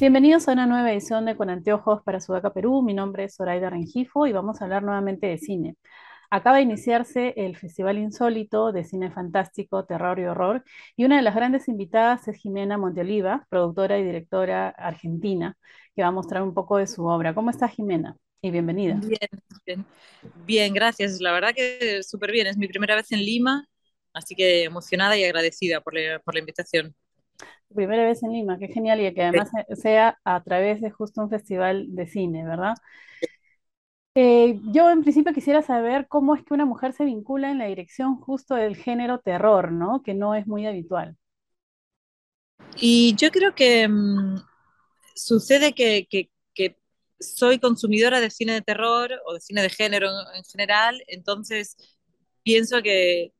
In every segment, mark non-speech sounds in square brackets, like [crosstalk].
Bienvenidos a una nueva edición de Con Anteojos para Sudaca Perú. Mi nombre es Zoraida Rengifo y vamos a hablar nuevamente de cine. Acaba de iniciarse el Festival Insólito de Cine Fantástico, Terror y Horror y una de las grandes invitadas es Jimena Monteoliva, productora y directora argentina, que va a mostrar un poco de su obra. ¿Cómo está Jimena? Y bienvenida. Bien, gracias. La verdad que súper bien. Es mi primera vez en Lima, así que emocionada y agradecida por la invitación. Primera vez en Lima, qué genial, y que además sea a través de justo un festival de cine, ¿verdad? Eh, yo en principio quisiera saber cómo es que una mujer se vincula en la dirección justo del género terror, ¿no? Que no es muy habitual. Y yo creo que mm, sucede que, que- que soy consumidora de cine de terror o de cine de género en, en general, entonces pienso que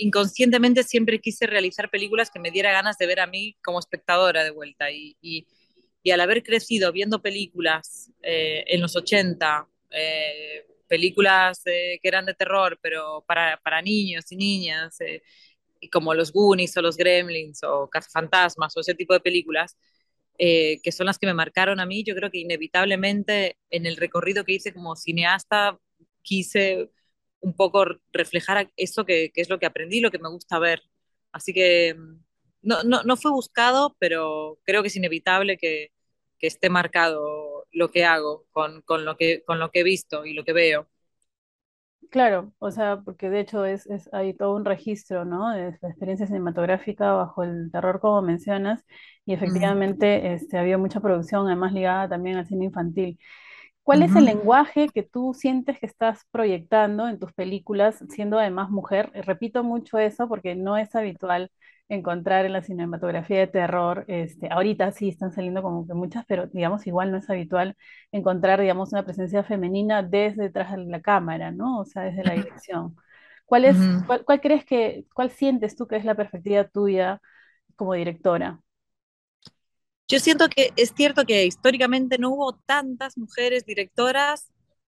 inconscientemente siempre quise realizar películas que me diera ganas de ver a mí como espectadora de vuelta. Y, al haber crecido viendo películas eh, en los 80, eh, películas eh, que eran de terror, pero para, para niños y niñas, y como los Goonies o los Gremlins o Cazafantasmas o ese tipo de películas, que son las que me marcaron a mí, yo creo que inevitablemente en el recorrido que hice como cineasta quise un poco reflejar eso que, que es lo que aprendí, lo que me gusta ver. Así que mm, no, no, no fue buscado, pero creo que es inevitable que, que esté marcado lo que hago con, con, lo que, con lo que he visto y lo que veo. Claro, o sea, porque de hecho es, es, hay todo un registro, ¿no? De la experiencia cinematográfica bajo el terror, como mencionas, y Mm, efectivamente este, había mucha producción, además ligada también al cine infantil. ¿Cuál es el lenguaje que tú sientes que estás proyectando en tus películas, siendo además mujer? Repito mucho eso porque no es habitual encontrar en la cinematografía de terror, este, ahorita sí están saliendo como que muchas, pero digamos igual no es habitual encontrar, digamos, una presencia femenina desde detrás de la cámara, ¿no? O sea, desde la dirección. ¿Cuál es, cuál, cuál crees que, cuál sientes tú que es la perspectiva tuya como directora? Yo siento que es cierto que históricamente no hubo tantas mujeres directoras,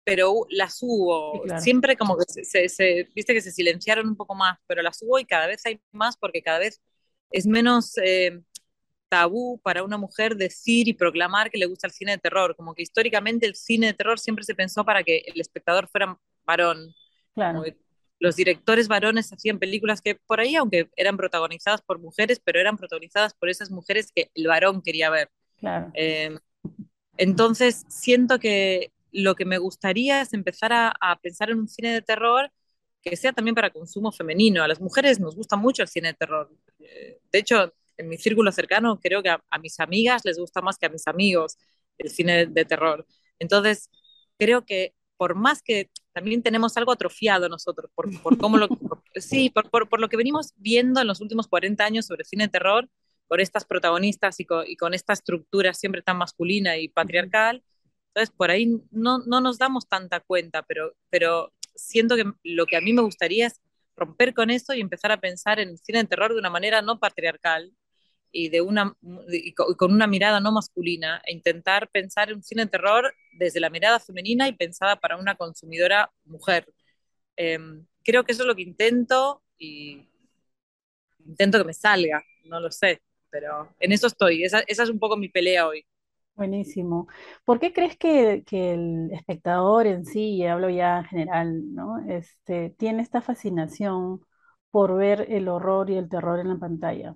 pero las hubo. claro. Siempre como que se, se- se- viste que se silenciaron un poco más, pero las hubo y cada vez hay más porque cada vez es menos eh, tabú para una mujer decir y proclamar que le gusta el cine de terror. Como que históricamente el cine de terror siempre se pensó para que el espectador fuera varón. Como Claro, que los directores varones hacían películas que por ahí, aunque eran protagonizadas por mujeres, pero eran protagonizadas por esas mujeres que el varón quería ver. claro. Eh, entonces, siento que lo que me gustaría es empezar a, a, pensar en un cine de terror que sea también para consumo femenino. A las mujeres nos gusta mucho el cine de terror. Eh, de hecho, en mi círculo cercano creo que a, a, mis amigas les gusta más que a mis amigos el cine de, de terror. Entonces, creo que por más que también tenemos algo atrofiado nosotros, por, por cómo lo, por, sí, por, por, por, lo que venimos viendo en los últimos 40 años sobre cine de terror, con estas protagonistas y con, y con, esta estructura siempre tan masculina y patriarcal. Entonces, por ahí no, no nos damos tanta cuenta, pero, pero siento que lo que a mí me gustaría es romper con eso y empezar a pensar en cine de terror de una manera no patriarcal y, de una, y con una mirada no masculina, e intentar pensar en un cine de terror desde la mirada femenina y pensada para una consumidora mujer. Eh, creo que eso es lo que intento y intento que me salga, no lo sé pero en eso estoy, esa, esa, es un poco mi pelea hoy. Buenísimo. ¿Por qué crees que, que, el espectador en sí, y hablo ya en general, ¿no? Este, tiene esta fascinación por ver el horror y el terror en la pantalla?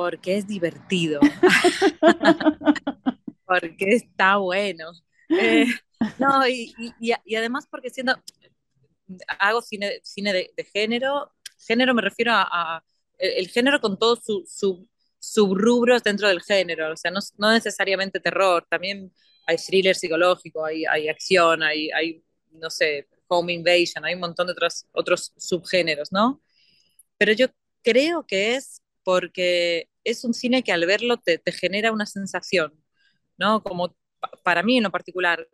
Porque es divertido, [laughs] porque está bueno. Eh, no, y, y, y, además porque siendo, hago cine, cine de, de género, género me refiero a, a el, el, género con todos sus su, subrubros dentro del género, o sea, no, no, necesariamente terror, también hay thriller psicológico, hay, hay acción, hay, hay, no sé, home invasion, hay un montón de otros, otros subgéneros, ¿no? Pero yo creo que es porque es un cine que al verlo te, te genera una sensación, ¿no? Como para mí en lo particular,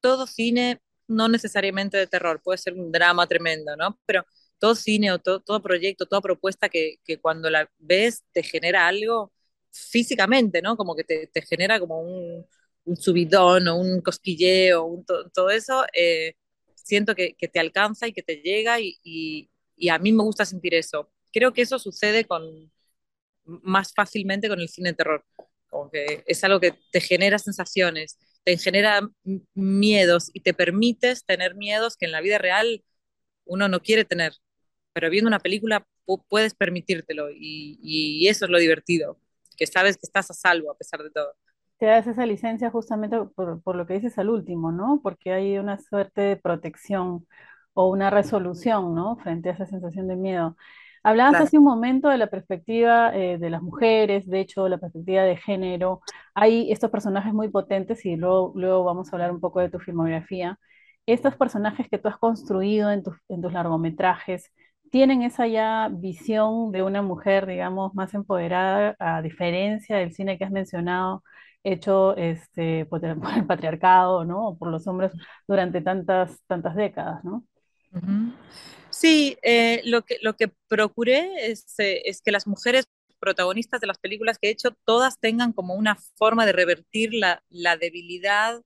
todo cine, no necesariamente de terror, puede ser un drama tremendo, ¿no? Pero todo cine o todo, todo proyecto, toda propuesta que, que, cuando la ves te genera algo físicamente, ¿no? Como que te, te genera como un, un, subidón o un cosquilleo, todo eso, eh, siento que, que, te alcanza y que te llega y, y, a mí me gusta sentir eso. Creo que eso sucede con más fácilmente con el cine de terror. como que es algo que te genera sensaciones, te genera miedos y te permites tener miedos que en la vida real uno no quiere tener, pero viendo una película puedes permitírtelo y, eso es lo divertido, que sabes que estás a salvo a pesar de todo te das esa licencia justamente por, por, lo que dices al último, ¿no? Porque hay una suerte de protección o una resolución, ¿no? Frente a esa sensación de miedo. Hablabas hace un momento de la perspectiva eh, de las mujeres, de hecho, la perspectiva de género. Hay estos personajes muy potentes y luego, luego vamos a hablar un poco de tu filmografía. Estos personajes que tú has construido en, en tus largometrajes, tienen esa ya visión de una mujer, digamos, más empoderada, a diferencia del cine que has mencionado, hecho este, por el [laughs] patriarcado, ¿no? O por los hombres durante tantas, tantas décadas, ¿no? Sí, eh, lo, que, lo que procuré es, eh, es, que las mujeres protagonistas de las películas que he hecho, todas tengan como una forma de revertir la, la debilidad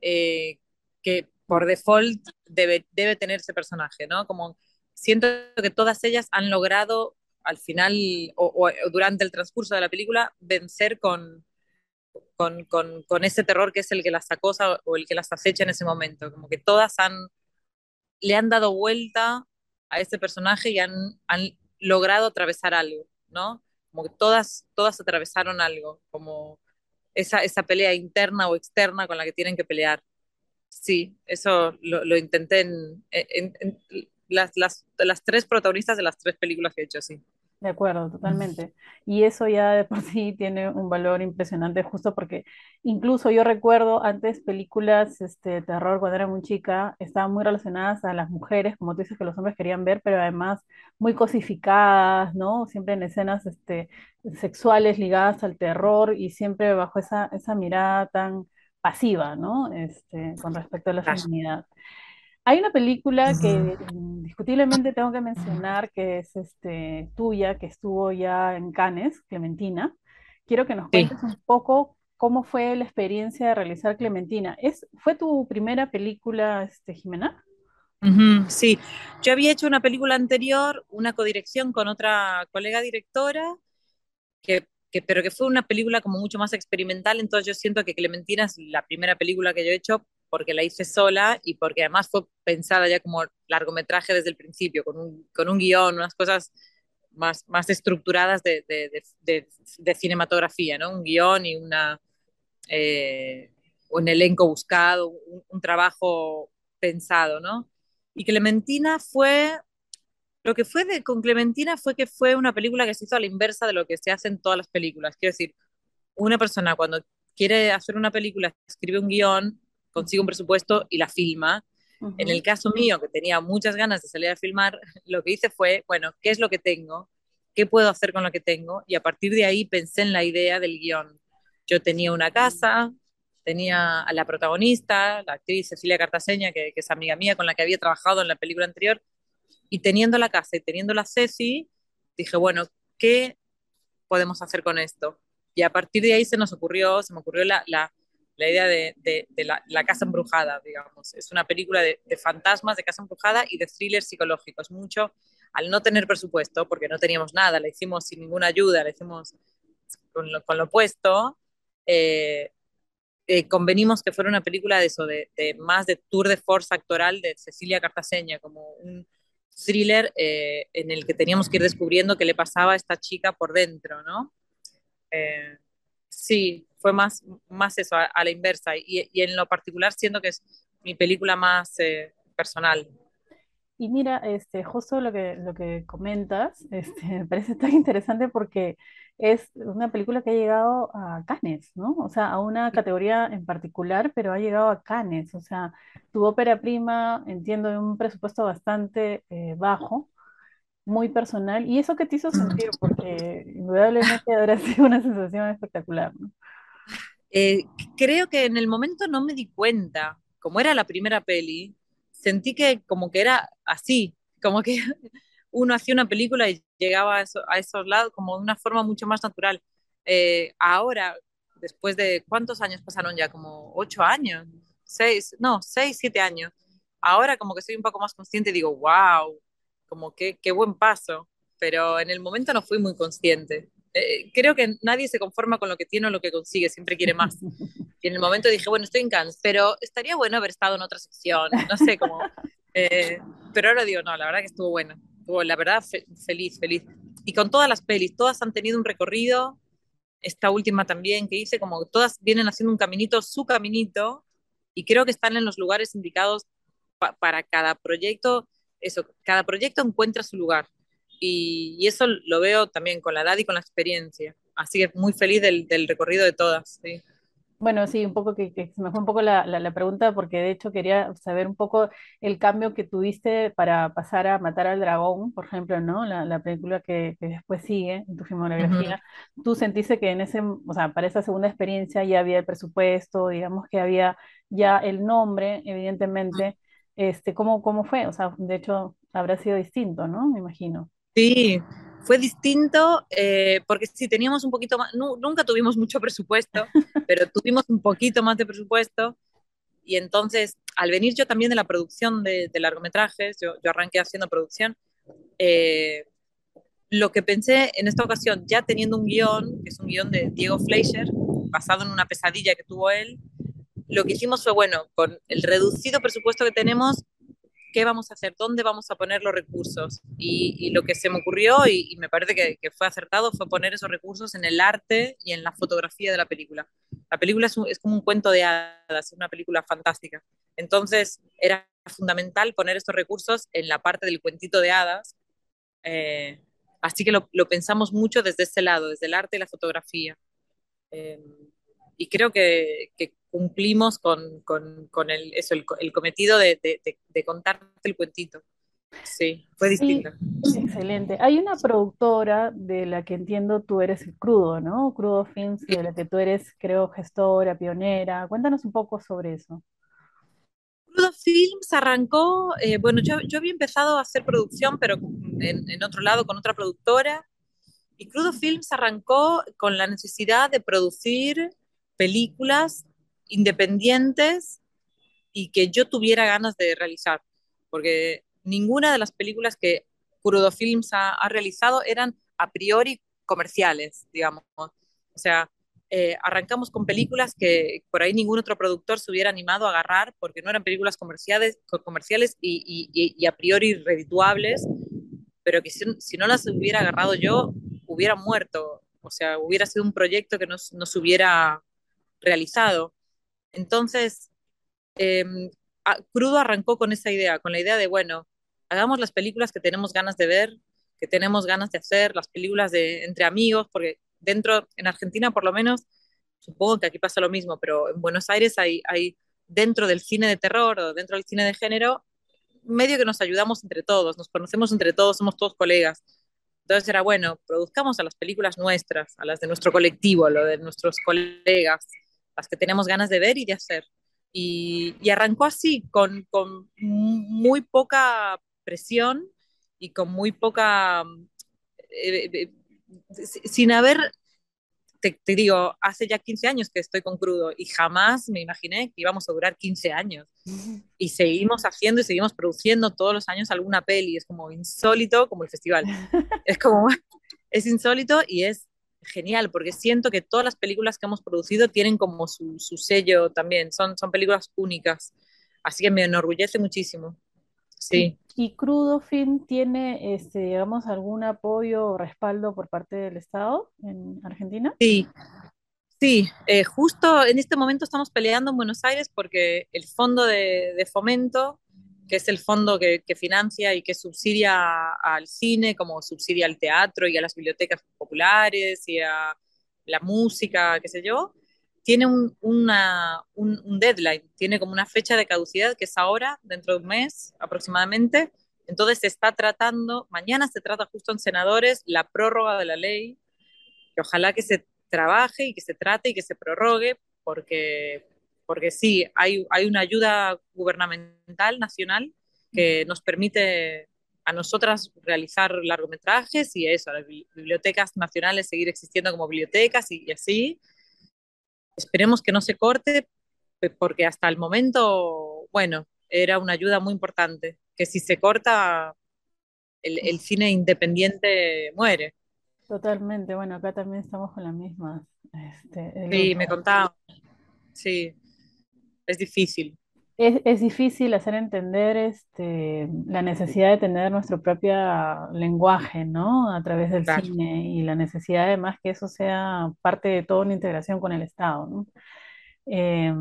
eh, que por default debe, debe tener ese personaje, ¿no? Como siento que todas ellas han logrado al final o, durante el transcurso de la película vencer con, con, con, con, ese terror que es el que las acosa o el que las acecha en ese momento. Como que todas han, le han dado vuelta a ese personaje y han, han logrado atravesar algo, ¿no? Como que todas, todas atravesaron algo, como esa, esa pelea interna o externa con la que tienen que pelear. Sí, eso lo, lo intenté en, en, en las, las, las tres protagonistas de las tres películas que he hecho, sí. De acuerdo, totalmente. Y eso ya de por [laughs] sí tiene un valor impresionante, justo porque incluso yo recuerdo antes películas este, de terror cuando era muy chica, estaban muy relacionadas a las mujeres, como tú dices que los hombres querían ver, pero además muy cosificadas, ¿no? Siempre en escenas este, sexuales ligadas al terror y siempre bajo esa, esa mirada tan pasiva, ¿no? Este, con respecto a la feminidad. Hay una película que indiscutiblemente tengo que mencionar que es este, tuya, que estuvo ya en Cannes, Clementina. Quiero que nos cuentes un poco cómo fue la experiencia de realizar Clementina. ¿Es, ¿Fue tu primera película, este, Jimena? sí, yo había hecho una película anterior, una codirección con otra colega directora, que, que, pero que fue una película como mucho más experimental, entonces yo siento que Clementina es la primera película que yo he hecho porque la hice sola y porque además fue pensada ya como largometraje desde el principio, con un, con un guion, unas cosas más, más estructuradas de, de, de, de cinematografía, ¿no? Un guion y una, eh, un elenco buscado, un, un, trabajo pensado, ¿no? Y Clementina fue, lo que fue de, con Clementina fue que fue una película que se hizo a la inversa de lo que se hace en todas las películas. Quiero decir, una persona cuando quiere hacer una película, escribe un guion, consigue un presupuesto y la filma. Uh -huh. En el caso mío, que tenía muchas ganas de salir a filmar, [laughs] lo que hice fue, bueno, ¿qué es lo que tengo? ¿Qué puedo hacer con lo que tengo? Y a partir de ahí pensé en la idea del guion. Yo tenía una casa, tenía a la protagonista, la actriz Cecilia Cartaseña, que, que, es amiga mía con la que había trabajado en la película anterior, y teniendo la casa y teniendo la Ceci, dije, bueno, ¿qué podemos hacer con esto? Y a partir de ahí se nos ocurrió, se me ocurrió la, la, la idea de, la, casa embrujada, digamos. Es una película de, fantasmas, de casa embrujada y de thriller psicológico. Es mucho, al no tener presupuesto, porque no teníamos nada, la hicimos sin ninguna ayuda, la hicimos con lo, con puesto, eh, eh, convenimos que fuera una película de eso, de, más de tour de force actoral de Cecilia Cartaseña, como un thriller eh, en el que teníamos que ir descubriendo qué le pasaba a esta chica por dentro, ¿no? Sí, fue más, más eso, a, a la inversa. Y, y, en lo particular siento que es mi película más eh, personal. Y mira, este, justo lo que, lo que comentas, [laughs] este, me parece tan interesante porque es una película que ha llegado a Cannes, ¿no? O sea, a una categoría en particular, pero ha llegado a Cannes. O sea, tu ópera prima, entiendo, de un presupuesto bastante eh, bajo, muy personal. ¿Y eso qué te hizo sentir? Porque [laughs] indudablemente habrá sido una sensación espectacular, ¿no? Eh, creo que en el momento no me di cuenta, como era la primera peli, sentí que como que era así, como que [laughs] uno hacía una película y llegaba a, eso, a esos lados como de una forma mucho más natural. Eh, ahora, después de cuántos años pasaron ya, como ocho años, seis, no, seis, siete años. Ahora como que soy un poco más consciente y digo, wow, como que qué buen paso, pero en el momento no fui muy consciente. Eh, creo que nadie se conforma con lo que tiene o lo que consigue, siempre quiere más. [laughs] Y en el momento dije, bueno, estoy en Cannes, pero estaría bueno haber estado en otra sección, no sé cómo. Eh, pero ahora digo, no, la verdad que estuvo bueno. Estuvo, la verdad, feliz, feliz. Y con todas las pelis, todas han tenido un recorrido. Esta última también que hice, como todas vienen haciendo un caminito, su caminito, y creo que están en los lugares indicados para cada proyecto. Eso, cada proyecto encuentra su lugar. Y, y, eso lo veo también con la edad y con la experiencia. Así que muy feliz del, del recorrido de todas. ¿sí? Bueno, sí, un poco que, que, se me fue un poco la, la, la, pregunta porque de hecho quería saber un poco el cambio que tuviste para pasar a Matar al Dragón, por ejemplo, ¿no? La, la película que, que, después sigue en tu filmografía. Uh -huh. ¿Tú sentiste que en ese, o sea, para esa segunda experiencia ya había el presupuesto, digamos que había ya el nombre, evidentemente, este, ¿cómo, cómo fue? O sea, de hecho, habrá sido distinto, ¿no? Me imagino. Sí, fue distinto eh, porque sí teníamos un poquito más, no, nunca tuvimos mucho presupuesto, [laughs] pero tuvimos un poquito más de presupuesto y entonces al venir yo también de la producción de, de largometrajes, yo, yo, arranqué haciendo producción, eh, lo que pensé en esta ocasión, ya teniendo un guion, que es un guion de Diego Fleischer, basado en una pesadilla que tuvo él, lo que hicimos fue, bueno, con el reducido presupuesto que tenemos, qué vamos a hacer, dónde vamos a poner los recursos. Y, y lo que se me ocurrió, y, y me parece que, que, fue acertado, fue poner esos recursos en el arte y en la fotografía de la película. La película es, un, es como un cuento de hadas, es una película fantástica. Entonces era fundamental poner estos recursos en la parte del cuentito de hadas. Eh, así que lo, lo, pensamos mucho desde ese lado, desde el arte y la fotografía. Eh, y creo que, que, cumplimos con, con, con el, eso, el, el cometido de, de, de, de, contarte el cuentito. Sí, fue distinto. Excelente. Hay una productora de la que entiendo tú eres el crudo, ¿no? Crudo Films, de la que tú eres, creo, gestora, pionera. Cuéntanos un poco sobre eso. Crudo Films arrancó, eh, bueno, yo, yo, había empezado a hacer producción, pero en, en otro lado, con otra productora. Y Crudo Films arrancó con la necesidad de producir películas independientes y que yo tuviera ganas de realizar, porque ninguna de las películas que Crudo Films ha, realizado eran a priori comerciales, digamos. O sea, eh, arrancamos con películas que por ahí ningún otro productor se hubiera animado a agarrar porque no eran películas comerciales, comerciales y, a priori redituables, pero que si, no las hubiera agarrado yo, hubiera muerto. O sea, hubiera sido un proyecto que no se hubiera realizado. Entonces, eh, Crudo arrancó con esa idea, con la idea de, bueno, hagamos las películas que tenemos ganas de ver, que tenemos ganas de hacer, las películas de entre amigos, porque dentro, en Argentina por lo menos, supongo que aquí pasa lo mismo, pero en Buenos Aires hay, hay dentro del cine de terror o dentro del cine de género, medio que nos ayudamos entre todos, nos conocemos entre todos, somos todos colegas. Entonces era bueno, produzcamos a las películas nuestras, a las de nuestro colectivo, a lo de nuestros colegas, las que tenemos ganas de ver y de hacer. Y, y arrancó así, con, con, muy poca presión y con muy poca... Eh, eh, sin haber... Te, te, digo, hace ya 15 años que estoy con crudo y jamás me imaginé que íbamos a durar 15 años. Y seguimos haciendo y seguimos produciendo todos los años alguna peli. Es como insólito como el festival. [laughs] es como, es insólito y es genial, porque siento que todas las películas que hemos producido tienen como su, su sello también, son, son películas únicas, así que me enorgullece muchísimo. Sí. ¿Y, y Crudo Film tiene, este, digamos, algún apoyo o respaldo por parte del Estado en Argentina? Sí, sí, eh, justo en este momento estamos peleando en Buenos Aires porque el fondo de, de fomento que es el fondo que, financia y que subsidia al cine, como subsidia al teatro y a las bibliotecas populares y a la música, qué sé yo, tiene un, un, deadline, tiene como una fecha de caducidad que es ahora, dentro de un mes aproximadamente. Entonces se está tratando, mañana se trata justo en senadores la prórroga de la ley, que ojalá que se trabaje y que se trate y que se prorrogue, porque porque sí, hay, hay una ayuda gubernamental nacional que nos permite a nosotras realizar largometrajes y eso, a las bibliotecas nacionales seguir existiendo como bibliotecas y, y así. Esperemos que no se corte, porque hasta el momento, bueno, era una ayuda muy importante, que si se corta, el, el cine independiente muere. Totalmente, bueno, acá también estamos con la misma este, Sí, me contaba. Sí, es difícil. Es, es difícil hacer entender este, la necesidad de tener nuestro propio lenguaje, ¿no? A través del Claro. cine y la necesidad además que eso sea parte de toda una integración con el Estado, ¿no? Eh,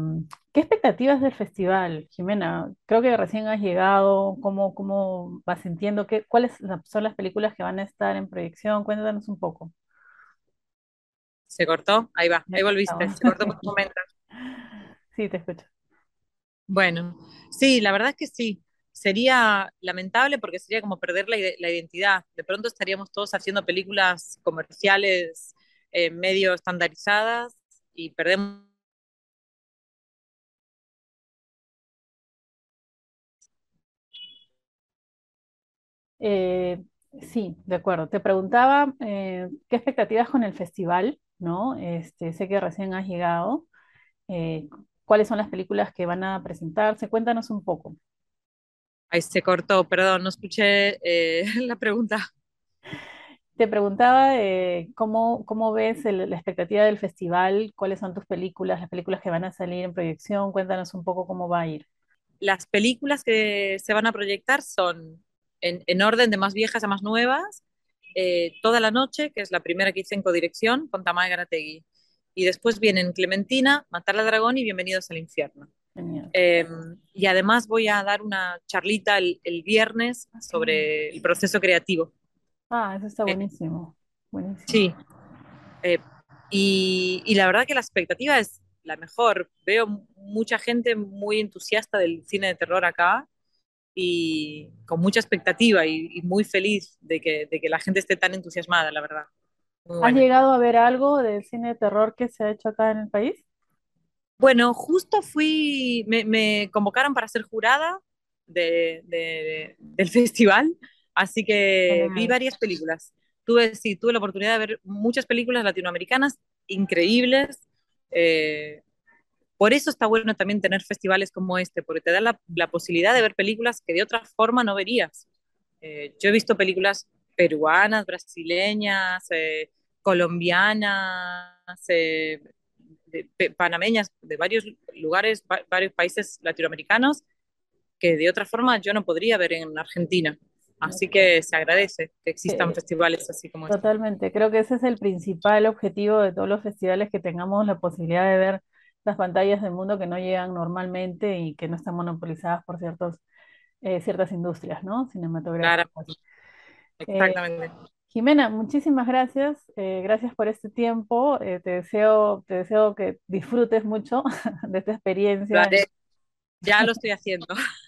¿qué expectativas del festival, Jimena? Creo que recién has llegado, ¿cómo, cómo vas sintiendo? ¿Qué, cuáles son las películas que van a estar en proyección? Cuéntanos un poco. ¿Se cortó? Ahí va, ahí volviste. Se cortó por un momento. [laughs] Sí, te escucho. Bueno, sí, la verdad es que sí. Sería lamentable porque sería como perder la, ide- la identidad. De pronto estaríamos todos haciendo películas comerciales eh, medio estandarizadas y perdemos. Eh, sí, de acuerdo. Te preguntaba eh, qué expectativas con el festival, ¿no? Este, sé que recién has llegado. Eh, ¿cuáles son las películas que van a presentarse? Cuéntanos un poco. Ahí se cortó, perdón, no escuché eh, [laughs] la pregunta. Te preguntaba eh, cómo, cómo ves el- la expectativa del festival, cuáles son tus películas, las películas que van a salir en proyección. Cuéntanos un poco cómo va a ir. Las películas que se van a proyectar son en, en orden de más viejas a más nuevas. eh, Toda la noche, que es la primera que hice en codirección con Tamara Garategui. Y después vienen Clementina, Matar al Dragón y Bienvenidos al Infierno. Eh, y además voy a dar una charlita el, el viernes Ah, sobre el proceso creativo. Ah, eso está Eh, buenísimo. Buenísimo. sí, eh, y, y la verdad que la expectativa es la mejor. Veo mucha gente muy entusiasta del cine de terror acá y con mucha expectativa y, y muy feliz de que, de que la gente esté tan entusiasmada, la verdad. Muy ¿Has buena. llegado a ver algo del cine de terror que se ha hecho acá en el país? Bueno, justo fui, me, me convocaron para ser jurada de, de- del [laughs] festival, así que vi varias películas. Tuve, sí, tuve la oportunidad de ver muchas películas latinoamericanas increíbles. eh, por eso está bueno también tener festivales como este, porque te da la, la posibilidad de ver películas que de otra forma no verías. Eh, yo he visto películas peruanas, brasileñas, eh, colombianas, eh, de- pe- panameñas, de varios lugares, va- varios países latinoamericanos, que de otra forma yo no podría ver en Argentina. De Así que se agradece que existan Eh, festivales así como este. totalmente. Creo que ese es el principal objetivo de todos los festivales, que tengamos la posibilidad de ver las pantallas del mundo que no llegan normalmente y que no están monopolizadas por ciertos, eh, ciertas industrias, ¿no? Cinematográficas. Eh, exactamente. Jimena, muchísimas gracias. eh, gracias por este tiempo. eh, te deseo, te deseo que disfrutes mucho [laughs] de esta experiencia. haré. Ya lo estoy haciendo.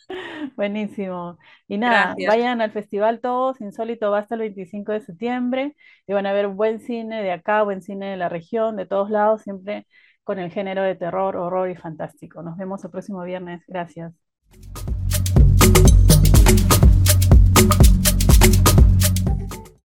[laughs] Buenísimo. Y nada, Gracias. vayan al festival todos. Insólito va hasta el 25 de septiembre y van a ver buen cine de acá, buen cine de la región, de todos lados, siempre con el género de terror, horror y fantástico. Nos vemos el próximo viernes. Gracias.